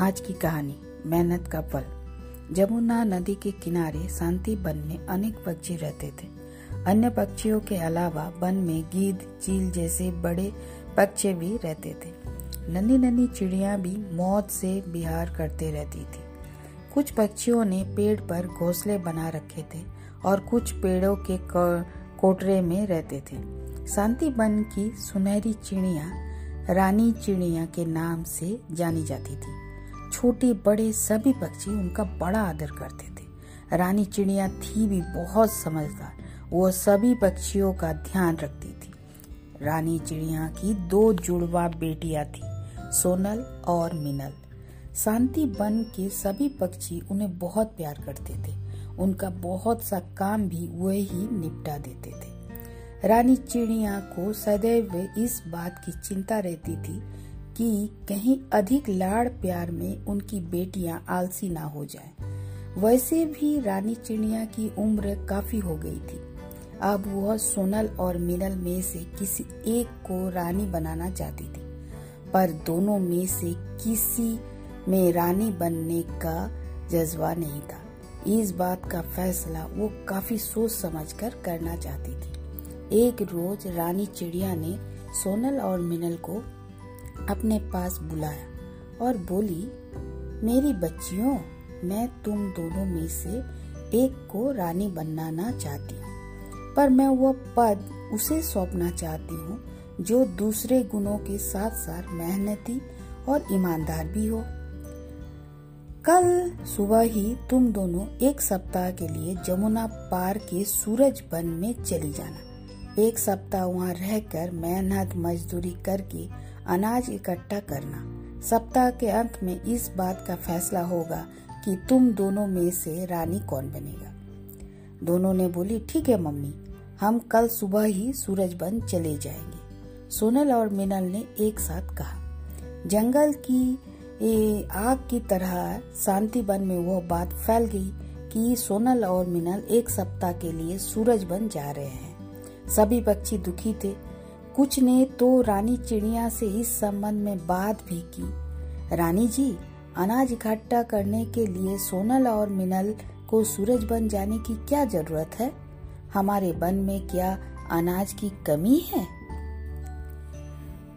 आज की कहानी, मेहनत का फल जमुना नदी के किनारे शांति वन में अनेक पक्षी रहते थे। अन्य पक्षियों के अलावा वन में गीद, चील जैसे बड़े पक्षी भी रहते थे। नन्ही नन्ही चिड़िया भी मौत से बिहार करते रहती थी। कुछ पक्षियों ने पेड़ पर घोंसले बना रखे थे और कुछ पेड़ों के कोटरे में रहते थे। शांति वन की सुनहरी चिड़िया, रानी चिड़िया के नाम से जानी जाती थी। छोटे बड़े सभी पक्षी उनका बड़ा आदर करते थे। रानी चिड़िया थी भी बहुत समझदार, वो सभी पक्षियों का ध्यान रखती थी। रानी चिड़िया की दो जुड़वा बेटियाँ थी, सोनल और मिनल। शांति बन के सभी पक्षी उन्हें बहुत प्यार करते थे। उनका बहुत सा काम भी वही ही निपटा देते थे। रानी चिड़िया को सदैव इस बात की चिंता रहती थी कि कहीं अधिक लाड़ प्यार में उनकी बेटियाँ आलसी ना हो जाएँ। वैसे भी रानी चिड़िया की उम्र काफ़ी हो गई थी। अब वह सोनल और मिनल में से किसी एक को रानी बनाना चाहती थी। पर दोनों में से किसी में रानी बनने का जज्बा नहीं था। इस बात का फैसला वो काफ़ी सोच समझकर करना चाहती थी। एक रोज रानी चिड़िया ने सोनल और मिनल को अपने पास बुलाया और बोली, मेरी बच्चियों, मैं तुम दोनों में से एक को रानी बनाना चाहती हूँ, पर मैं वह पद उसे सौंपना चाहती हूँ जो दूसरे गुणों के साथ साथ मेहनती और ईमानदार भी हो। कल सुबह ही तुम दोनों एक सप्ताह के लिए जमुना पार के सूरज बन में चली जाना। एक सप्ताह वहाँ रहकर मेहनत मजदूरी करके अनाज इकट्ठा करना। सप्ताह के अंत में इस बात का फैसला होगा कि तुम दोनों में से रानी कौन बनेगा। दोनों ने बोली ठीक है मम्मी हम कल सुबह ही सूरज बन चले जाएँगे। सोनल और मिनल ने एक साथ कहा। जंगल की ए, आग की तरह शांति बन में वह बात फैल गई कि सोनल और मिनल एक सप्ताह के लिए सूरज बन जा रहे हैं। सभी पक्षी दुखी थे कुछ ने तो रानी चिड़िया से इस संबंध में बात भी की। रानी जी, अनाज इकट्ठा करने के लिए सोनल और मिनल को सूरज बन जाने की क्या ज़रूरत है? हमारे वन में क्या अनाज की कमी है?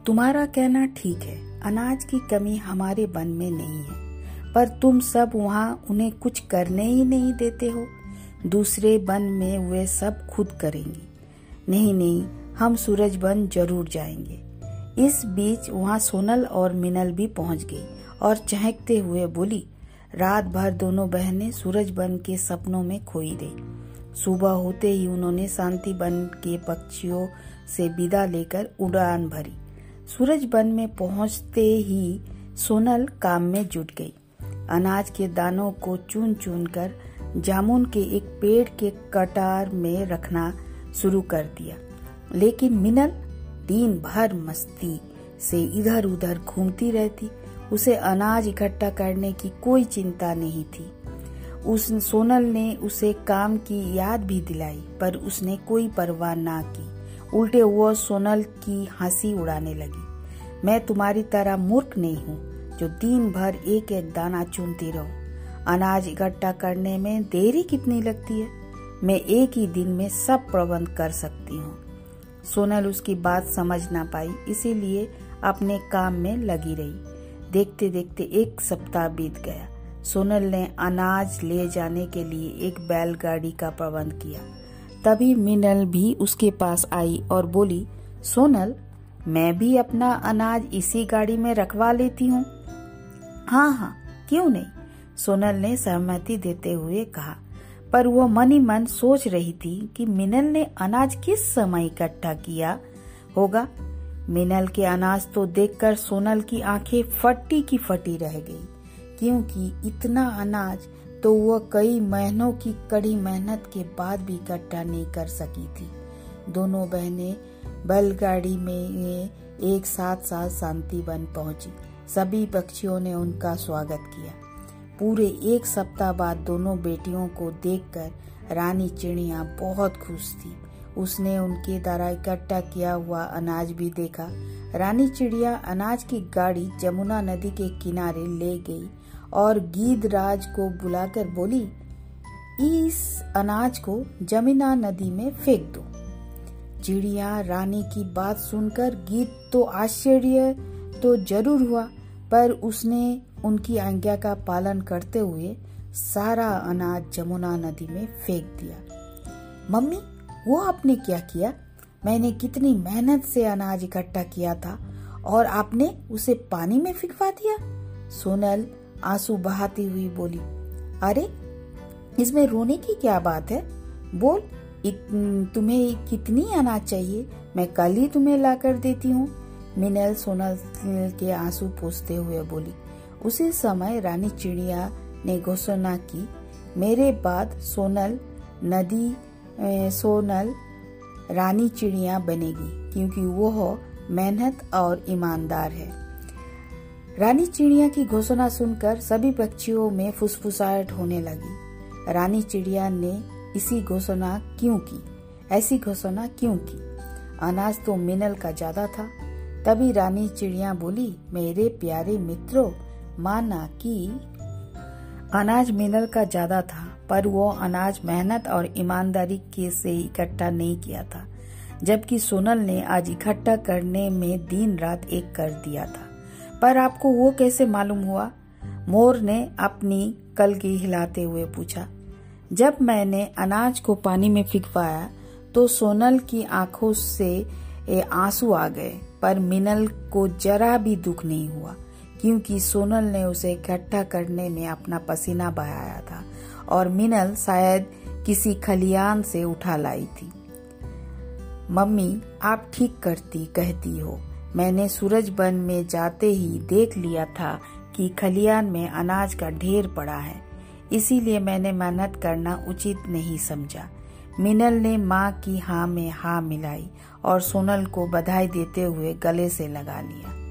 तुम्हारा कहना ठीक है। अनाज की कमी हमारे वन में नहीं है, पर तुम सब वहाँ उन्हें कुछ करने ही नहीं देते हो। दूसरे वन में वे सब खुद करेंगी। नहीं नहीं हम सूरज बन ज़रूर जाएँगे। इस बीच वहाँ सोनल और मिनल भी पहुँच गई और चहकते हुए बोली, रात भर दोनों बहनें सूरज बन के सपनों में खोई रही। सुबह होते ही उन्होंने शांति बन के पक्षियों से विदा लेकर उड़ान भरी। सूरज बन में पहुँचते ही सोनल काम में जुट गई। अनाज के दानों को चुन चुन कर जामुन के एक पेड़ के कटार में रखना शुरू कर दिया। लेकिन मिनल दिन भर मस्ती से इधर उधर घूमती रहती। उसे अनाज इकट्ठा करने की कोई चिंता नहीं थी। उस सोनल ने उसे काम की याद भी दिलाई, पर उसने कोई परवाह ना की। उल्टे वो सोनल की हँसी उड़ाने लगी। मैं तुम्हारी तरह मूर्ख नहीं हूँ, जो दिन भर एक एक दाना चुनती रहो। अनाज इकट्ठा करने में देरी कितनी लगती है? मैं एक ही दिन में सब प्रबंध कर सकती हूँ। सोनल उसकी बात समझ ना पाई, इसीलिए अपने काम में लगी रही। देखते देखते एक सप्ताह बीत गया। सोनल ने अनाज ले जाने के लिए एक बैलगाड़ी का प्रबंध किया। तभी मिनल भी उसके पास आई और बोली, सोनल, मैं भी अपना अनाज इसी गाड़ी में रखवा लेती हूँ। हाँ हाँ क्यों नहीं? सोनल ने सहमति देते हुए कहा। पर वह मन ही मन सोच रही थी कि मिनल ने अनाज किस समय इकट्ठा किया होगा। मिनल के अनाज तो देखकर सोनल की आँखें फटी की फटी रह गई, क्योंकि इतना अनाज तो वह कई महीनों की कड़ी मेहनत के बाद भी इकट्ठा नहीं कर सकी थी। दोनों बहनें बैलगाड़ी में एक साथ साथ शांति बन पहुँची। सभी पक्षियों ने उनका स्वागत किया। पूरे एक सप्ताह बाद दोनों बेटियों को देखकर रानी चिड़िया बहुत खुश थी। उसने उनके द्वारा इकट्ठा किया हुआ अनाज भी देखा। रानी चिड़िया अनाज की गाड़ी जमुना नदी के किनारे ले गई और गीद राज को बुलाकर बोली, इस अनाज को जमुना नदी में फेंक दो। चिड़िया रानी की बात सुनकर गीत तो आश्चर्य तो ज़रूर हुआ, पर उसने उनकी आज्ञा का पालन करते हुए सारा अनाज जमुना नदी में फेंक दिया। मम्मी, वो आपने क्या किया? मैंने कितनी मेहनत से अनाज इकट्ठा किया था और आपने उसे पानी में फिकवा दिया? सोनल आँसू बहाती हुई बोली, अरे, इसमें रोने की क्या बात है? बोल तुम्हें कितनी अनाज चाहिए? मैं कल ही तुम्हें ला कर देती हूँ। मिनल सोनल के आँसू पोसते हुए बोली उसी समय रानी चिड़िया ने घोषणा की, मेरे बाद सोनल नदी सोनल रानी चिड़िया बनेगी, क्योंकि वो मेहनत और ईमानदार है। रानी चिड़िया की घोषणा सुनकर सभी पक्षियों में फुसफुसाहट होने लगी। रानी चिड़िया ने इसी घोषणा क्यों की? ऐसी घोषणा क्यों की? अनाज तो मिनल का ज़्यादा था। तभी रानी चिड़िया बोली, मेरे प्यारे मित्रों माना कि अनाज मिनल का ज़्यादा था, पर वो अनाज मेहनत और ईमानदारी के से इकट्ठा नहीं किया था, जबकि सोनल ने आज इकट्ठा करने में दिन रात एक कर दिया था। पर आपको वो कैसे मालूम हुआ? मोर ने अपनी कलगी हिलाते हुए पूछा। जब मैंने अनाज को पानी में फिकवाया तो सोनल की आँखों से आँसू आ गए, पर मिनल को जरा भी दुख नहीं हुआ। क्योंकि सोनल ने उसे इकट्ठा करने में अपना पसीना बहाया था और मिनल शायद किसी खलियान से उठा लाई थी। मम्मी, आप ठीक करती, कहती हो। मैंने सूरज बन में जाते ही देख लिया था कि खलियान में अनाज का ढेर पड़ा है। इसीलिए मैंने मेहनत करना उचित नहीं समझा। मिनल ने माँ की हाँ में हाँ मिलाई और सोनल को बधाई देते हुए गले से लगा लिया।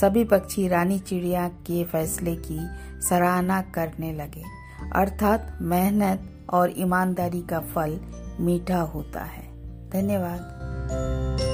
सभी पक्षी रानी चिड़िया के फैसले की सराहना करने लगे। अर्थात मेहनत और ईमानदारी का फल मीठा होता है। धन्यवाद।